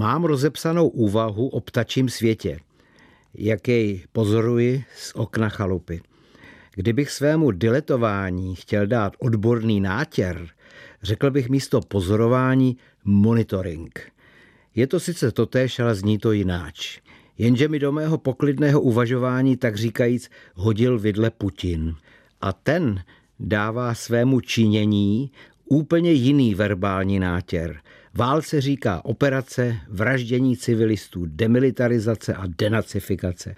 Mám rozepsanou úvahu o ptačím světě, jak jej pozoruji z okna chalupy. Kdybych svému diletování chtěl dát odborný nátěr, řekl bych místo pozorování monitoring. Je to sice totéž, ale zní to jináč. Jenže mi do mého poklidného uvažování tak říkajíc hodil vidle Putin. A ten dává svému činění úplně jiný verbální nátěr. Válce říká operace, vraždění civilistů, demilitarizace a denacifikace.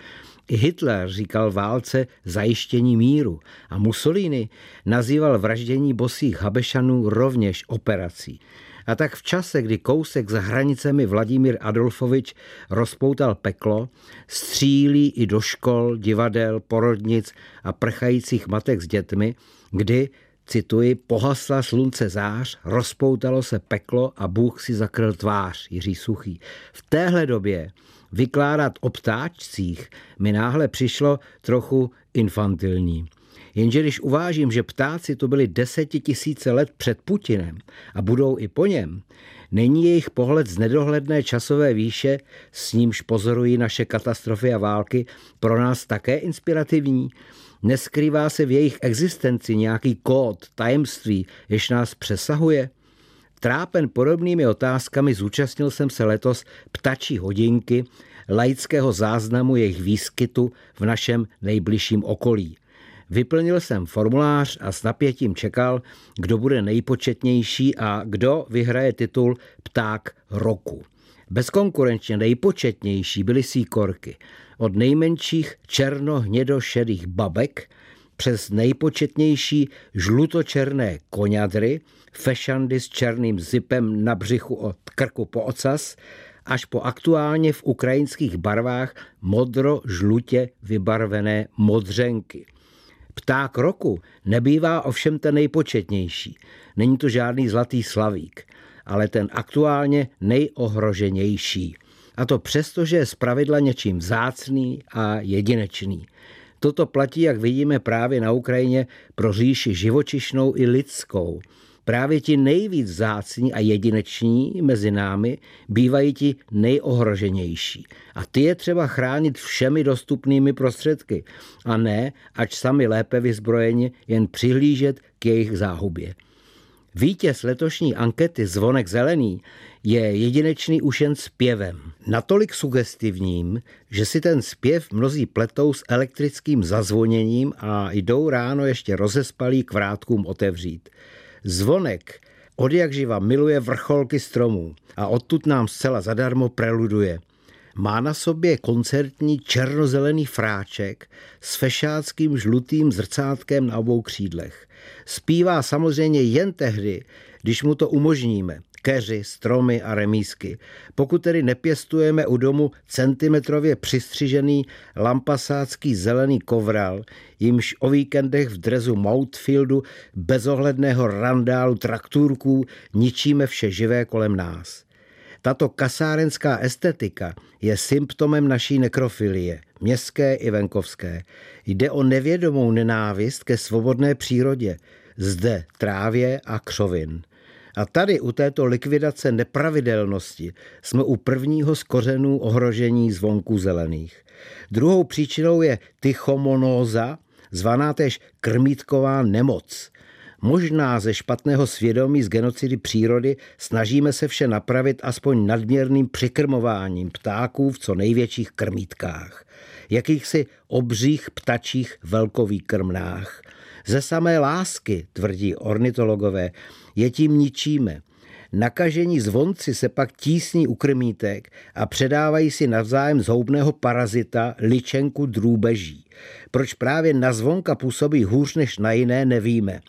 I Hitler říkal válce zajištění míru a Mussolini nazýval vraždění bosých Habešanů rovněž operací. A tak v čase, kdy kousek za hranicemi Vladimír Adolfovič rozpoutal peklo, střílí i do škol, divadel, porodnic a prchajících matek s dětmi, kdy, cituji, pohasla slunce zář, rozpoutalo se peklo a Bůh si zakryl tvář, Jiří Suchý. V téhle době vykládat o ptáčcích mi náhle přišlo trochu infantilní. Jenže když uvážím, že ptáci to byli desetitisíce let před Putinem a budou i po něm, není jejich pohled z nedohledné časové výše, s nímž pozorují naše katastrofy a války, pro nás také inspirativní? Neskrývá se v jejich existenci nějaký kód, tajemství, jež nás přesahuje? Trápen podobnými otázkami zúčastnil jsem se letos ptačí hodinky, laického záznamu jejich výskytu v našem nejbližším okolí. Vyplnil jsem formulář a s napětím čekal, kdo bude nejpočetnější a kdo vyhraje titul Pták roku. Bezkonkurenčně nejpočetnější byly síkorky. Od nejmenších černo-hnědo-šedých babek přes nejpočetnější žlutočerné koňadry, fešandy s černým zipem na břichu od krku po ocas, až po aktuálně v ukrajinských barvách modro-žlutě vybarvené modřenky. Pták roku nebývá ovšem ten nejpočetnější. Není to žádný zlatý slavík, ale ten aktuálně nejohroženější. A to přesto, že je zpravidla něčím vzácný a jedinečný. Toto platí, jak vidíme právě na Ukrajině, pro říši živočišnou i lidskou – Právě ti nejvíc zácní a jedineční mezi námi bývají ti nejohroženější. A ty je třeba chránit všemi dostupnými prostředky a ne, ač sami lépe vyzbrojeni, jen přihlížet k jejich záhubě. Vítěz letošní ankety Zvonek zelený je jedinečný už jen zpěvem. Natolik sugestivním, že si ten zpěv mnozí pletou s elektrickým zazvoněním a jdou ráno ještě rozespalí k vrátkům otevřít. Zvonek od jak živa miluje vrcholky stromů a odtud nám zcela zadarmo preluduje. Má na sobě koncertní černozelený fráček s fešáckým žlutým zrcátkem na obou křídlech. Zpívá samozřejmě jen tehdy, když mu to umožníme keři, stromy a remísky. Pokud tedy nepěstujeme u domu centimetrově přistřižený lampasácký zelený kovral, jimž o víkendech v drezu Mountfieldu bezohledného randálu traktůrků ničíme vše živé kolem nás. Tato kasárenská estetika je symptomem naší nekrofilie, městské i venkovské. Jde o nevědomou nenávist ke svobodné přírodě, zde trávě a křovin. A tady u této likvidace nepravidelnosti jsme u prvního z kořenů ohrožení zvonků zelených. Druhou příčinou je tychomonóza, zvaná též krmítková nemoc. Možná ze špatného svědomí z genocidy přírody snažíme se vše napravit aspoň nadměrným přikrmováním ptáků v co největších krmítkách, jakýchsi obřích ptačích velkovýkrmnách. Ze samé lásky, tvrdí ornitologové, je tím ničíme. Nakažení zvonci se pak tísní u krmítek a předávají si navzájem zhoubného parazita ličenku drůbeží. Proč právě na zvonka působí hůř než na jiné, nevíme.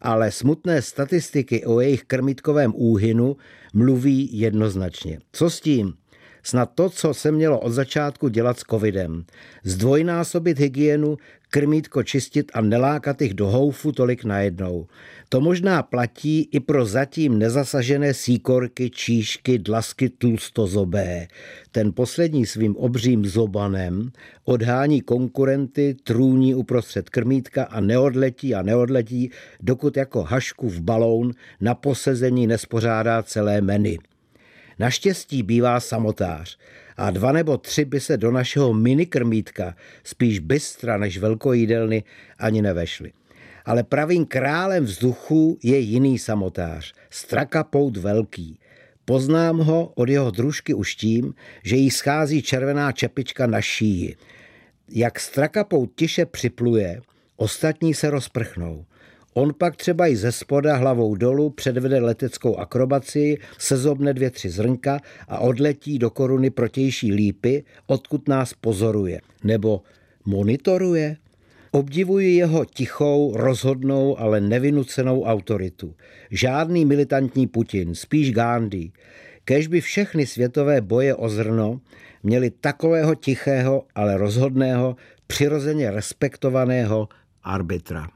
Ale smutné statistiky o jejich krmítkovém úhynu mluví jednoznačně. Co s tím? Snad to, co se mělo od začátku dělat s covidem. Zdvojnásobit hygienu, krmítko čistit a nelákat jich do houfu tolik najednou. To možná platí i pro zatím nezasažené síkorky, číšky, dlasky tlustozobé. Ten poslední svým obřím zobanem odhání konkurenty, trůní uprostřed krmítka a neodletí a neodletí, dokud jako hašku v balón na posezení nespořádá celé menu. Naštěstí bývá samotář a dva nebo tři by se do našeho minikrmítka, spíš bystra než velkojídelny, ani nevešli. Ale pravým králem vzduchu je jiný samotář, strakapout velký. Poznám ho od jeho družky už tím, že jí schází červená čepička na šíji. Jak strakapout tiše připluje, ostatní se rozprchnou. On pak třeba i ze spoda hlavou dolů předvede leteckou akrobaci, sezobne dvě, tři zrnka a odletí do koruny protější lípy, odkud nás pozoruje. Nebo monitoruje. Obdivuji jeho tichou, rozhodnou, ale nevinucenou autoritu. Žádný militantní Putin, spíš Gandhi. Kež by všechny světové boje o zrno měli takového tichého, ale rozhodného, přirozeně respektovaného arbitra.